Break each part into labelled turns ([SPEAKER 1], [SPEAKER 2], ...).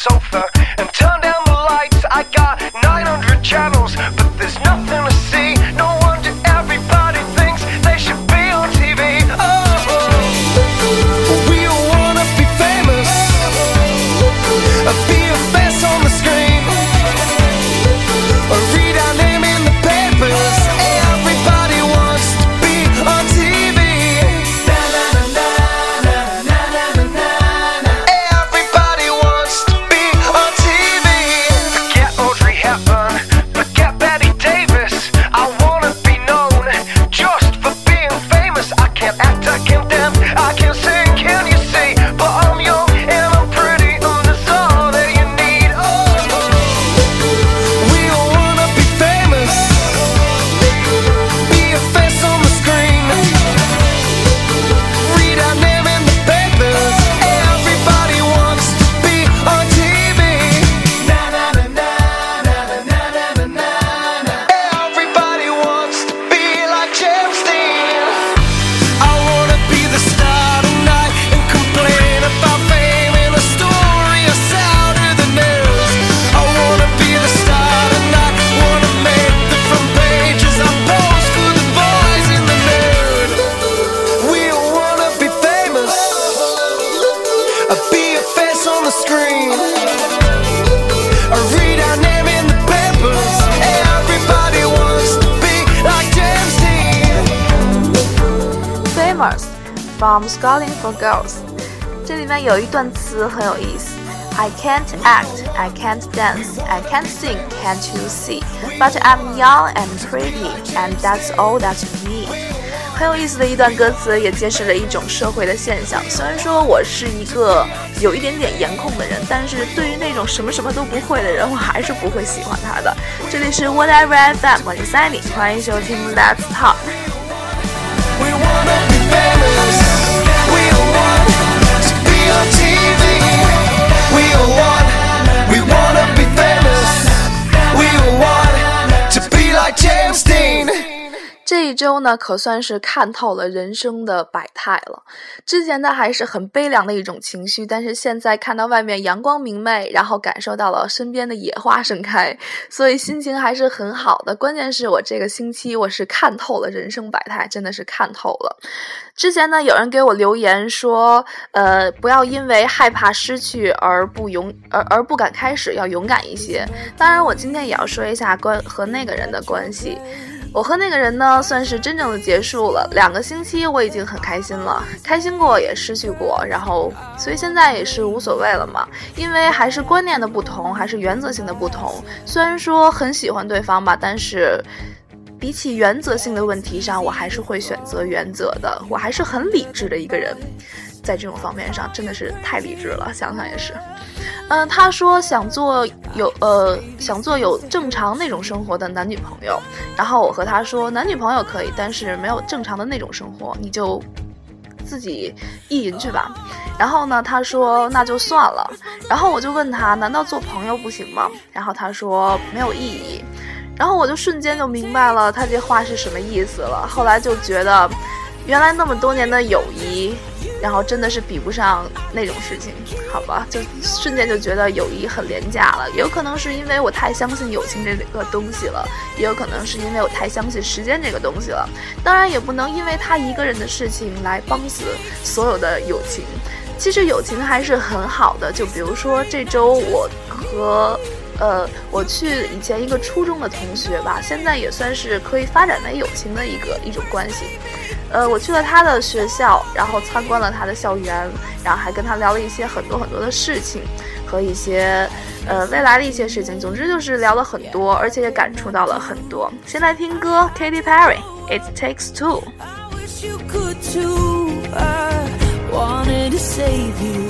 [SPEAKER 1] sofa and turn down the lights. I got 900 channels, but there's nothing for
[SPEAKER 2] Girls，这里面有一段词很有意思。I can't act, I can't dance, I can't sing, can't you see? But I'm young and pretty, and that's all that you need. 很有意思的一段歌词，也揭示了一种社会的现象。虽然说我是一个有一点点颜控的人，但是对于那种什么什么都不会的人，我还是不会喜欢他的。这里是 Whatever FM，我是 Sunny，欢迎收听 Let's Talk。这周呢，可算是看透了人生的百态了。之前呢，还是很悲凉的一种情绪，但是现在看到外面阳光明媚，然后感受到了身边的野花盛开，所以心情还是很好的。关键是我这个星期我是看透了人生百态，真的是看透了。之前呢，有人给我留言说，呃，不要因为害怕失去而不勇，而而不敢开始，要勇敢一些。当然，我今天也要说一下关和那个人的关系。我和那个人呢，算是真正的结束了。两个星期我已经很开心了，开心过也失去过，然后所以现在也是无所谓了嘛。因为还是观念的不同，还是原则性的不同。虽然说很喜欢对方吧，但是比起原则性的问题上，我还是会选择原则的。我还是很理智的一个人，在这种方面上真的是太理智了，想想也是。嗯，他说想做有呃想做有正常那种生活的男女朋友，然后我和他说男女朋友可以，但是没有正常的那种生活，你就自己意淫去吧。然后呢，他说那就算了。然后我就问他，难道做朋友不行吗？然后他说没有意义。然后我就瞬间就明白了他这话是什么意思了。后来就觉得，原来那么多年的友谊。然后真的是比不上那种事情，好吧？就瞬间就觉得友谊很廉价了。也有可能是因为我太相信友情这个东西了，也有可能是因为我太相信时间这个东西了。当然，也不能因为他一个人的事情来帮死所有的友情。其实友情还是很好的。就比如说这周我和呃我去以前一个初中的同学吧，现在也算是可以发展为友情的一个一种关系。呃，我去了他的学校，然后参观了他的校园，然后还跟他聊了一些很多很多的事情，和一些呃未来的一些事情。总之就是聊了很多，而且也感触到了很多。先来听歌，Katy Perry，It Takes Two。
[SPEAKER 3] wish you could too. I wanted to save you,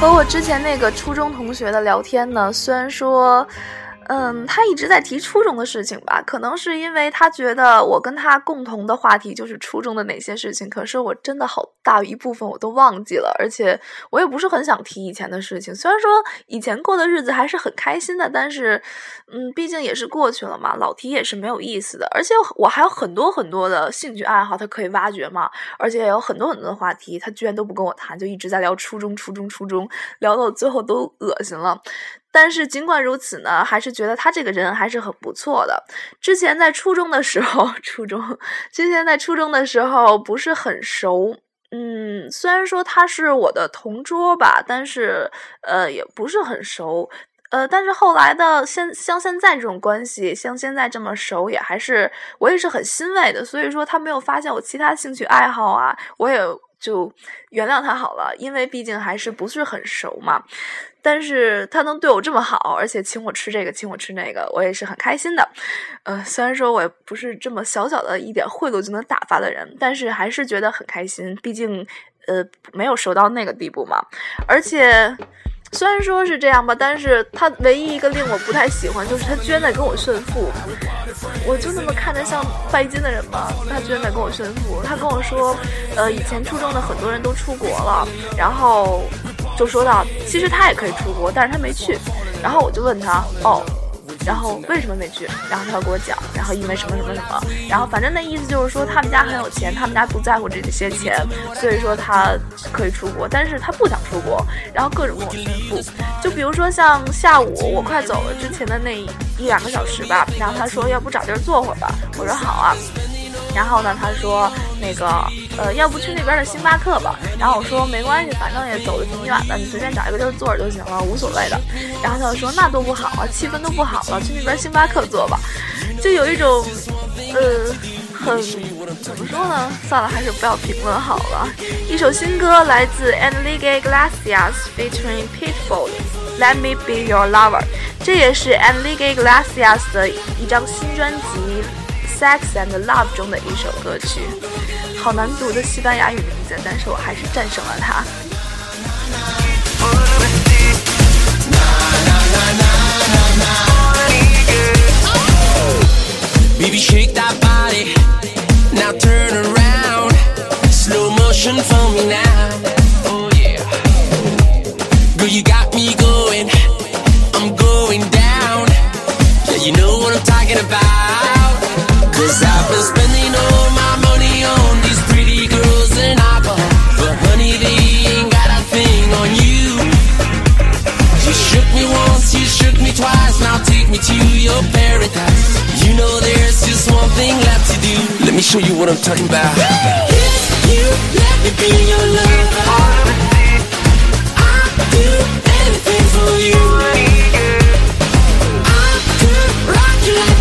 [SPEAKER 3] 和
[SPEAKER 2] 我之前那个初中同学的聊天呢，虽然说。嗯，他一直在提初中的事情吧，可能是因为他觉得我跟他共同的话题就是初中的哪些事情。可是我真的好大一部分我都忘记了，而且我也不是很想提以前的事情。虽然说以前过的日子还是很开心的，但是，嗯，毕竟也是过去了嘛，老提也是没有意思的。而且我还有很多很多的兴趣爱好，他可以挖掘嘛，而且也有很多很多的话题，他居然都不跟我谈，就一直在聊初中、初中、初中，聊到最后都恶心了。但是尽管如此呢，还是觉得他这个人还是很不错的。之前在初中的时候，初中之前在初中的时候不是很熟，嗯，虽然说他是我的同桌吧，但是呃也不是很熟，呃，但是后来的现像现在这种关系，像现在这么熟，也还是我也是很欣慰的。所以说他没有发现我其他兴趣爱好啊，我也就原谅他好了，因为毕竟还是不是很熟嘛。但是他能对我这么好，而且请我吃这个，请我吃那个，我也是很开心的。呃，虽然说我也不是这么小小的一点贿赂就能打发的人，但是还是觉得很开心。毕竟，呃，没有熟到那个地步嘛。而且，虽然说是这样吧，但是他唯一一个令我不太喜欢，就是他居然在跟我炫富。我就那么看着像拜金的人吗？他居然在跟我炫富。他跟我说，呃，以前初中的很多人都出国了，然后。就说到，其实他也可以出国，但是他没去。然后我就问他，哦，然后为什么没去？然后他要给我讲，然后因为什么什么什么。然后反正那意思就是说，他们家很有钱，他们家不在乎这些钱，所以说他可以出国，但是他不想出国。然后各种跟我炫富，就比如说像下午我快走了之前的那一两个小时吧，然后他说要不找地儿坐会儿吧，我说好啊。然后呢，他说那个，呃，要不去那边的星巴克吧。然后我说没关系，反正也走的挺远的，你随便找一个地儿坐着就行了，无所谓的。然后他就说那多不好啊，气氛都不好了，去那边星巴克坐吧。就有一种，呃，很怎么说呢？算了，还是不要评论好了。一首新歌来自 Enrique Iglesias featuring Pitbull，Let Me Be Your Lover。这也是 Enrique Iglesias 的一张新专辑。《Sex and Love》中的一首歌曲，好难读的西班牙语名字，但是我还是战胜了它。
[SPEAKER 1] Baby, shake that body. Now turn around. Slow motion for me now. Oh, yeah. Girl, you got thing left to do. Let me show you what I'm talking about. If you let me be your lover, I'll do anything for you. I could rock you like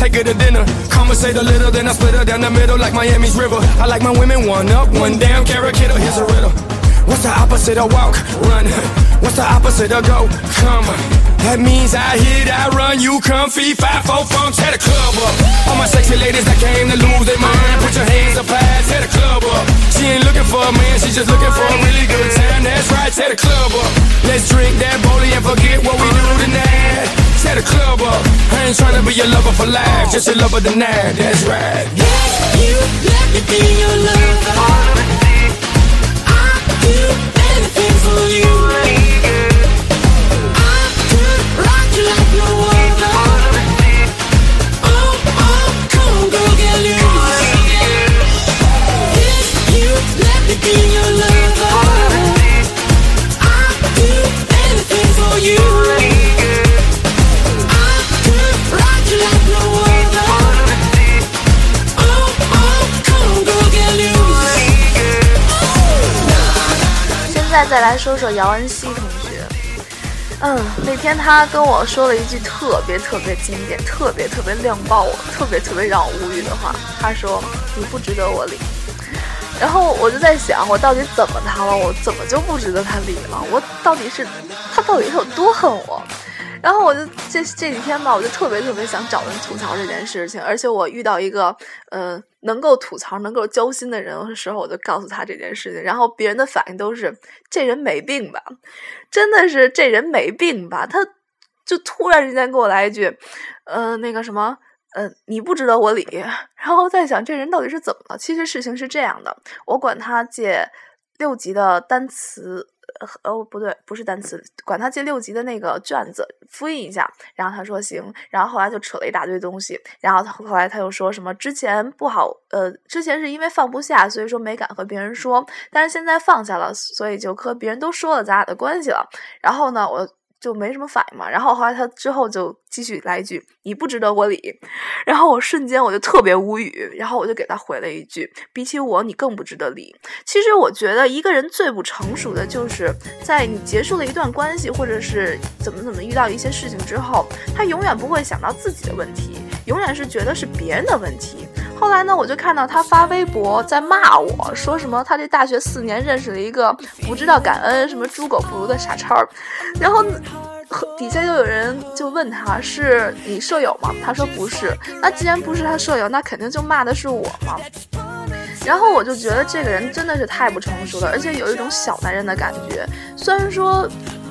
[SPEAKER 4] Take her to dinner. Conversate a little, then I split her down the middle like Miami's river. I like my women one up, one down, carrot kiddo. Here's a riddle. What's the opposite of walk? Run. What's the opposite of go? Come. That means I hit, I run, you comfy. Five, four, funk, tear the club up. All my sexy ladies that came to lose their mind. Put your hands up high, tear the club up. She ain't looking for a man, she's just looking for a really good time. That's right, tear the club up. Let's drink that bowling and forget what we do tonight. Tear the club up. I ain't trying to be your lover for life, just your lover tonight. That's right.
[SPEAKER 1] If you let me be your lover, I'll do anything for you. I rock you like no other. Oh, oh, come on, girl, get loose. You let me be your lover, I'll do anything for you.
[SPEAKER 2] 再来说说姚恩熙同学。嗯，那天他跟我说了一句特别特别经典、特别特别亮爆我、特别特别让我无语的话。他说：“你不值得我理。”然后我就在想，我到底怎么他了？我怎么就不值得他理了？我到底是他到底是有多恨我？然后我就这这几天吧，我就特别特别想找人吐槽这件事情，而且我遇到一个呃能够吐槽、能够交心的人的时候，我就告诉他这件事情，然后别人的反应都是这人没病吧？真的是这人没病吧？他就突然之间给我来一句，呃，那个什么。呃，你不值得我理，然后在想这人到底是怎么了？其实事情是这样的，我管他借六级的单词，哦不对，不是单词，管他借六级的那个卷子复印一下，然后他说行，然后后来就扯了一大堆东西，然后后来他又说什么之前不好，呃，之前是因为放不下，所以说没敢和别人说，但是现在放下了，所以就和别人都说了咱俩的关系了，然后呢，我。就没什么反应嘛，然后后来他之后就继续来一句“你不值得我理”，然后我瞬间我就特别无语，然后我就给他回了一句：“比起我，你更不值得理。”其实我觉得一个人最不成熟的就是在你结束了一段关系，或者是怎么怎么遇到一些事情之后，他永远不会想到自己的问题，永远是觉得是别人的问题。后来呢，我就看到他发微博在骂我说什么，他这大学四年认识了一个不知道感恩、什么猪狗不如的傻叉，然后底下就有人就问他是你舍友吗？他说不是。那既然不是他舍友，那肯定就骂的是我嘛。然后我就觉得这个人真的是太不成熟了，而且有一种小男人的感觉。虽然说。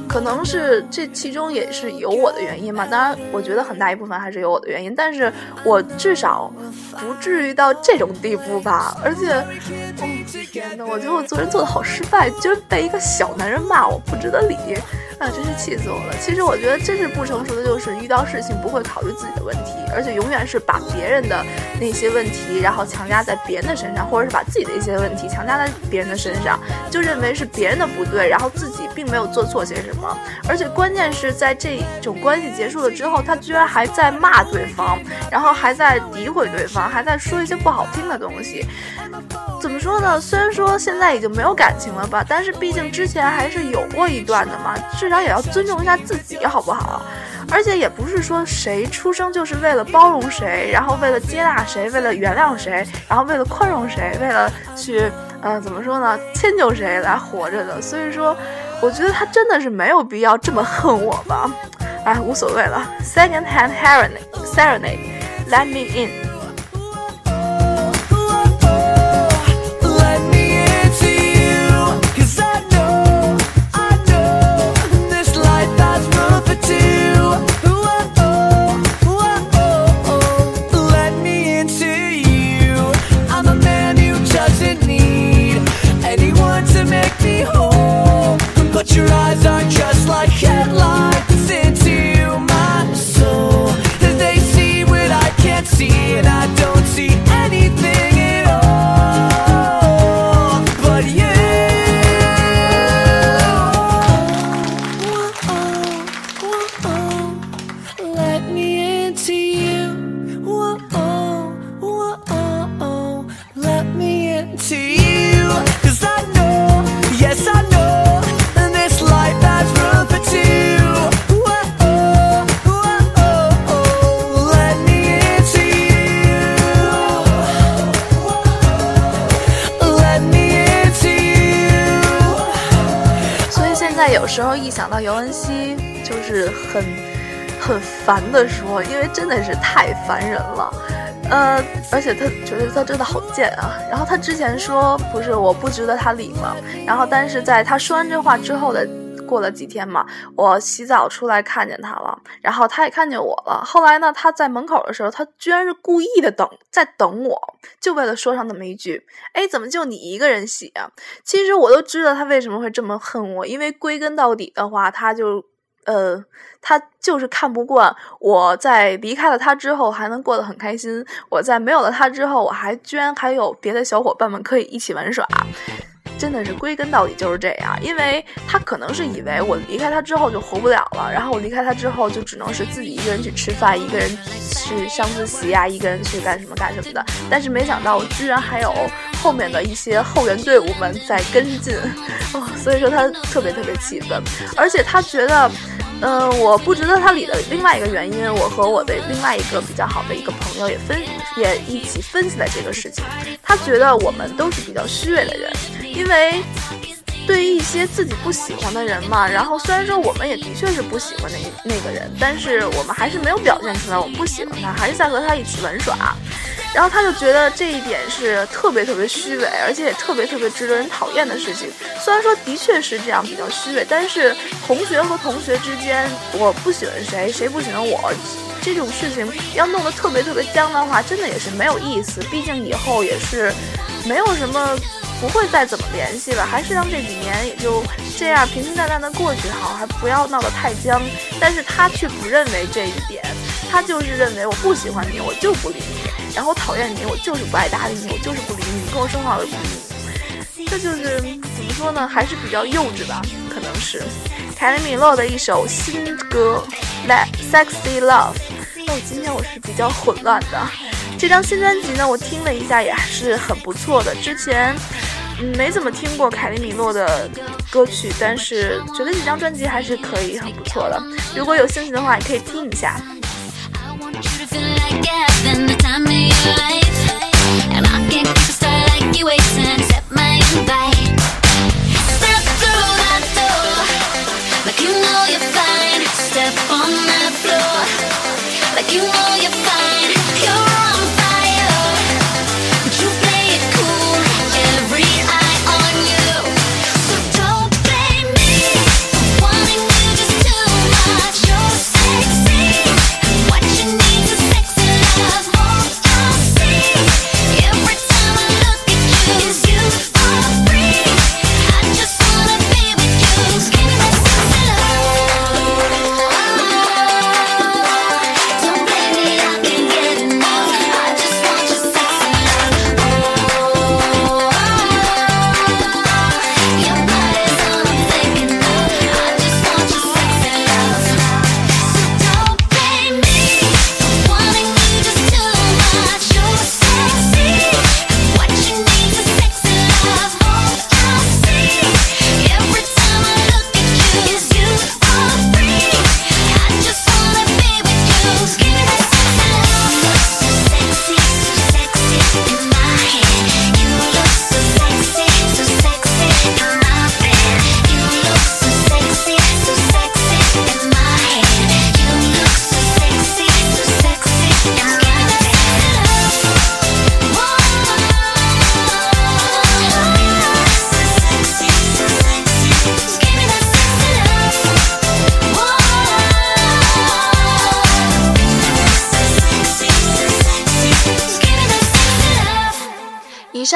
[SPEAKER 2] 可能是这其中也是有我的原因嘛，当然我觉得很大一部分还是有我的原因，但是我至少不至于到这种地步吧。而且，哦天呐，我觉得我做人做的好失败，居然被一个小男人骂我不值得理，啊，真是气死我了。其实我觉得真是不成熟的，就是遇到事情不会考虑自己的问题，而且永远是把别人的那些问题，然后强加在别人的身上，或者是把自己的一些问题强加在别人的身上，就认为是别人的不对，然后自己并没有做错些什么。而且关键是在这种关系结束了之后，他居然还在骂对方，然后还在诋毁对方，还在说一些不好听的东西。怎么说呢？虽然说现在已经没有感情了吧，但是毕竟之前还是有过一段的嘛，至少也要尊重一下自己，好不好？而且也不是说谁出生就是为了包容谁，然后为了接纳谁，为了原谅谁，然后为了宽容谁，为了去，呃，怎么说呢？迁就谁来活着的。所以说。我觉得他真的是没有必要这么恨我吧，哎，无所谓了。Second hand serenade，let me in。时候一想到尤恩熙，就是很很烦的说，因为真的是太烦人了，呃，而且他觉得他真的好贱啊。然后他之前说不是我不值得他理嘛？然后但是在他说完这话之后的。过了几天嘛，我洗澡出来看见他了，然后他也看见我了。后来呢，他在门口的时候，他居然是故意的等，在等我，就为了说上那么一句：“哎，怎么就你一个人洗啊？”其实我都知道他为什么会这么恨我，因为归根到底的话，他就，呃，他就是看不惯我在离开了他之后还能过得很开心，我在没有了他之后，我还居然还有别的小伙伴们可以一起玩耍。真的是归根到底就是这样，因为他可能是以为我离开他之后就活不了了，然后我离开他之后就只能是自己一个人去吃饭，一个人去上自习呀，一个人去干什么干什么的。但是没想到，居然还有后面的一些后援队伍们在跟进，哦，所以说他特别特别气愤，而且他觉得。嗯，我不值得他理的另外一个原因，我和我的另外一个比较好的一个朋友也分也一起分析了这个事情。他觉得我们都是比较虚伪的人，因为对于一些自己不喜欢的人嘛，然后虽然说我们也的确是不喜欢那那个人，但是我们还是没有表现出来我们不喜欢他，还是在和他一起玩耍。然后他就觉得这一点是特别特别虚伪，而且也特别特别值得人讨厌的事情。虽然说的确是这样比较虚伪，但是同学和同学之间，我不喜欢谁，谁不喜欢我，这种事情要弄得特别特别僵的话，真的也是没有意思。毕竟以后也是没有什么，不会再怎么联系了，还是让这几年也就这样平平淡淡的过去好，还不要闹得太僵。但是他却不认为这一点，他就是认为我不喜欢你，我就不理你。然后讨厌你，我就是不爱搭理你，我就是不理你，你跟我说话我也不理你，这就是怎么说呢，还是比较幼稚吧，可能是。凯莉米洛的一首新歌《Let Sexy Love》，那我今天我是比较混乱的。这张新专辑呢，我听了一下也还是很不错的。之前没怎么听过凯莉米洛的歌曲，但是觉得这张专辑还是可以，很不错的。如果有兴趣的话，也可以听一下。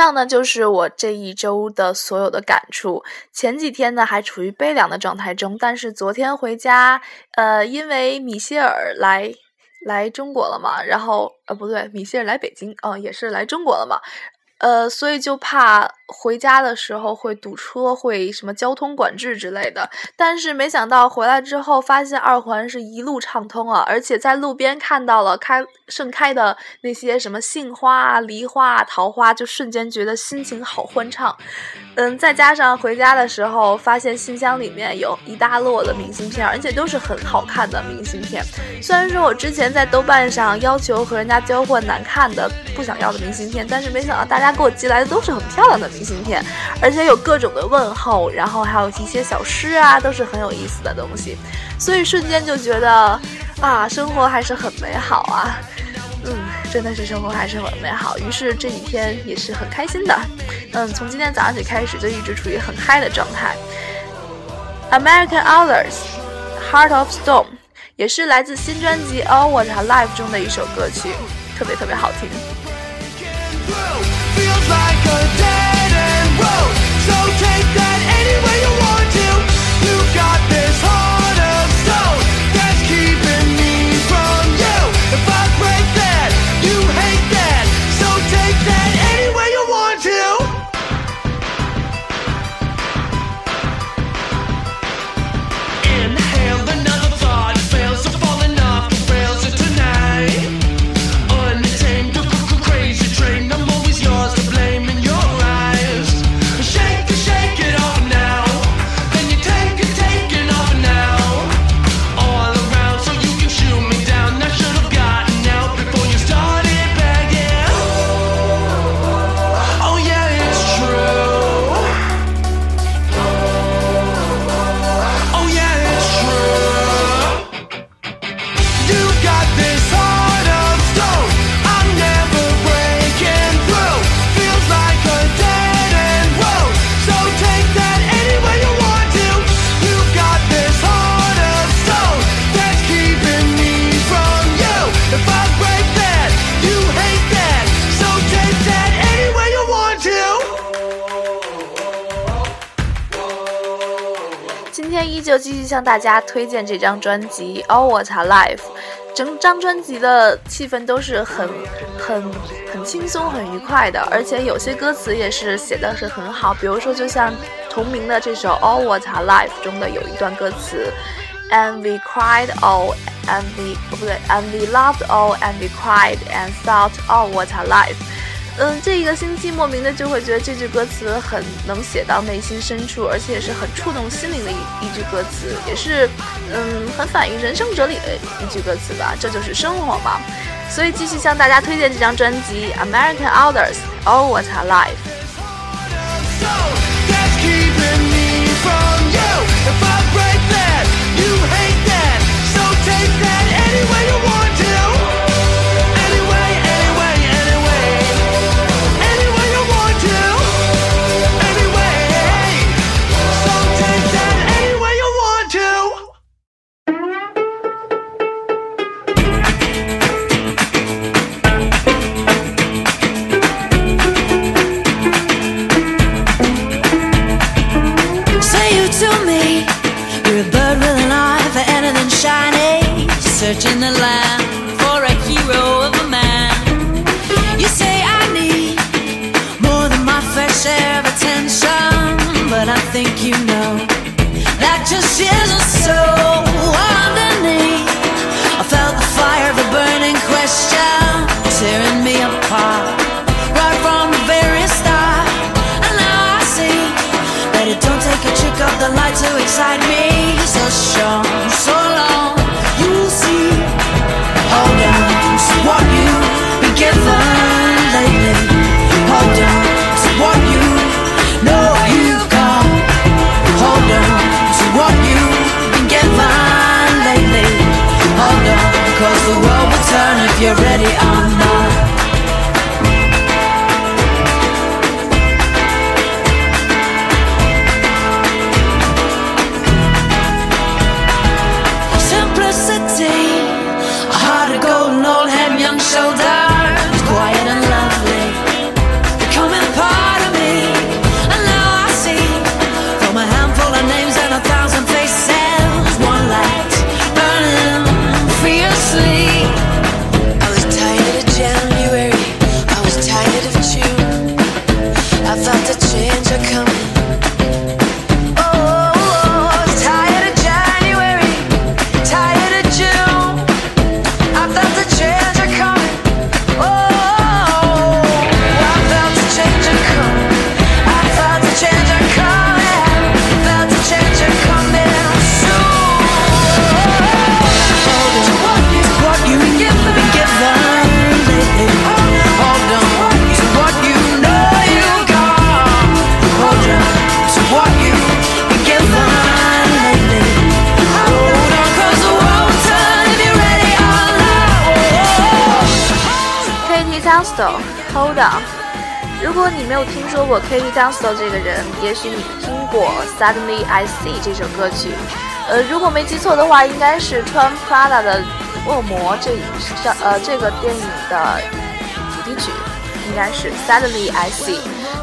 [SPEAKER 2] 这样呢就是我这一周的所有的感触。前几天呢还处于悲凉的状态中，但是昨天回家，呃，因为米歇尔来来中国了嘛，然后呃不对，米歇尔来北京，哦、也是来中国了嘛，呃，所以就怕回家的时候会堵车，会什么交通管制之类的。但是没想到回来之后，发现二环是一路畅通啊，而且在路边看到了开盛开的那些什么杏花啊、梨花啊、桃花，就瞬间觉得心情好欢畅。嗯，再加上回家的时候，发现信箱里面有一大摞的明信片，而且都是很好看的明信片。虽然说我之前在豆瓣上要求和人家交换难看的、不想要的明信片，但是没想到大家给我寄来的都是很漂亮的明信片，而且有各种的问候，然后还有一些小诗啊，都是很有意思的东西。所以瞬间就觉得啊，生活还是很美好啊。嗯，真的是生活还是很美好。于是这几天也是很开心的。嗯，从今天早上起开始就一直处于很嗨的状态。American Others Heart of Stone 也是来自新专辑《All What I Live》中的一首歌曲，特别特别好听。
[SPEAKER 5] Feels like a dead end road.
[SPEAKER 2] 继续向大家推荐这张专辑《All What I Life》，整张专辑的气氛都是很、很、很轻松、很愉快的，而且有些歌词也是写的是很好。比如说，就像同名的这首《All What I Life》中的有一段歌词，And we cried all, and we 不对，and we loved all, and we cried and thought all what I life。嗯，这一个星期莫名的就会觉得这句歌词很能写到内心深处，而且也是很触动心灵的一一句歌词，也是嗯很反映人生哲理的一句歌词吧。这就是生活嘛。所以继续向大家推荐这张专辑《American Elders All What I Life》。
[SPEAKER 3] Think you know that just isn't so. Underneath, I felt the fire of a burning question tearing me apart right from the very start. And now I see that it don't take a trick of the light to excite me. So strong, so long, Hold On。
[SPEAKER 2] 如果你没有听说过 Katie Tunstall 这个人，也许你听过 Suddenly I See 这首歌曲。呃，如果没记错的话，应该是穿 Prada 的恶魔这上呃这个电影的主题曲，应该是 Suddenly I See。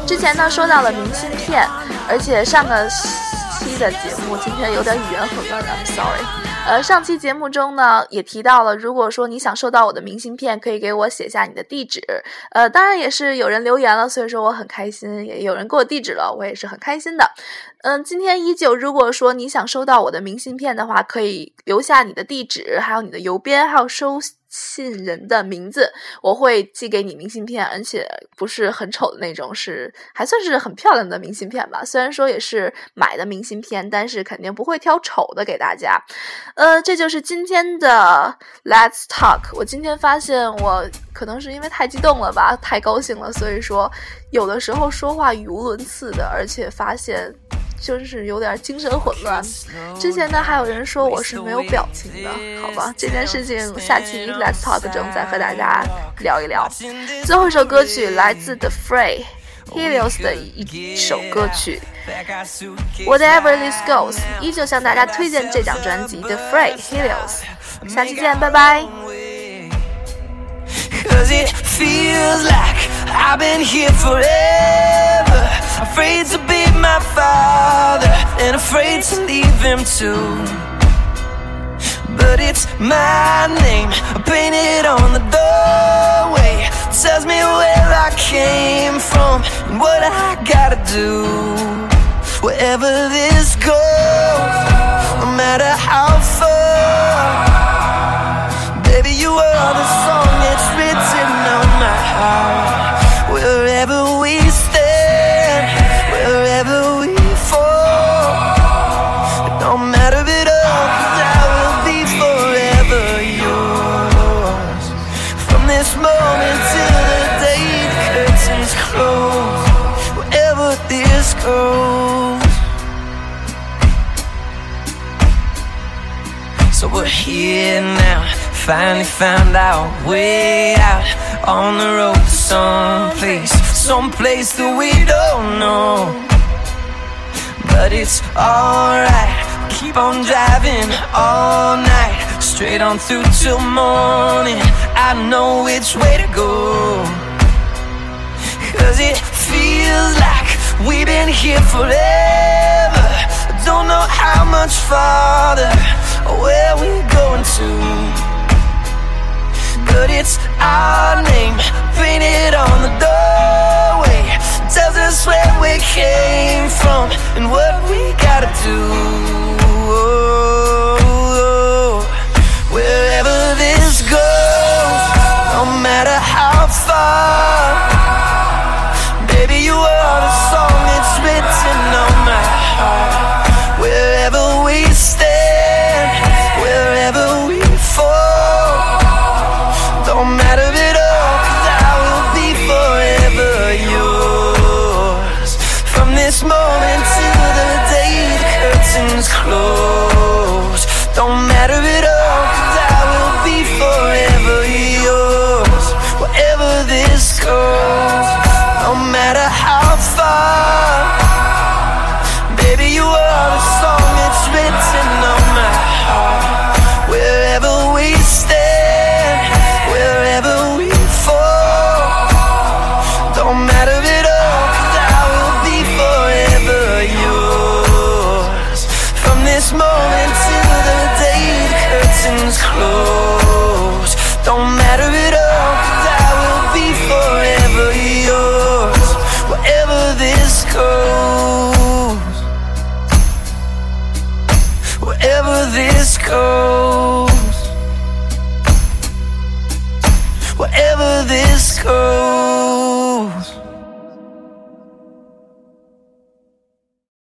[SPEAKER 2] 之前呢说到了明信片，而且上个期的节目今天有点语言混乱，I'm sorry。呃，上期节目中呢也提到了，如果说你想收到我的明信片，可以给我写下你的地址。呃，当然也是有人留言了，所以说我很开心，也有人给我地址了，我也是很开心的。嗯，今天依旧，如果说你想收到我的明信片的话，可以留下你的地址，还有你的邮编，还有收信人的名字，我会寄给你明信片，而且不是很丑的那种，是还算是很漂亮的明信片吧。虽然说也是买的明信片，但是肯定不会挑丑的给大家。呃，这就是今天的 Let's Talk。我今天发现我可能是因为太激动了吧，太高兴了，所以说有的时候说话语无伦次的，而且发现。就是有点精神混乱。之前呢，还有人说我是没有表情的，好吧？这件事情下期 Let's Talk 中再和大家聊一聊。最后一首歌曲来自 The Free Helios 的一首歌曲 Whatever This Goes，依旧向大家推荐这张专辑 The Free Helios。下期见，拜拜。
[SPEAKER 5] I've been here forever.
[SPEAKER 1] afraid to be my father, and afraid to leave him too. But it's my name painted on the doorway. Tells me where I came from and what I gotta do. Wherever this goes, no matter how found our way out on the road someplace, someplace that we don't know. But it's alright, keep on driving all night, straight on through till morning. I know which way to go. Cause it feels like we've been here forever. Don't know how much farther where we're going to. But it's our name painted on the doorway. Tells us where we came from and what we gotta do. Wherever this goes, no matter how far. Baby, you are the song that's written on my heart. out of it all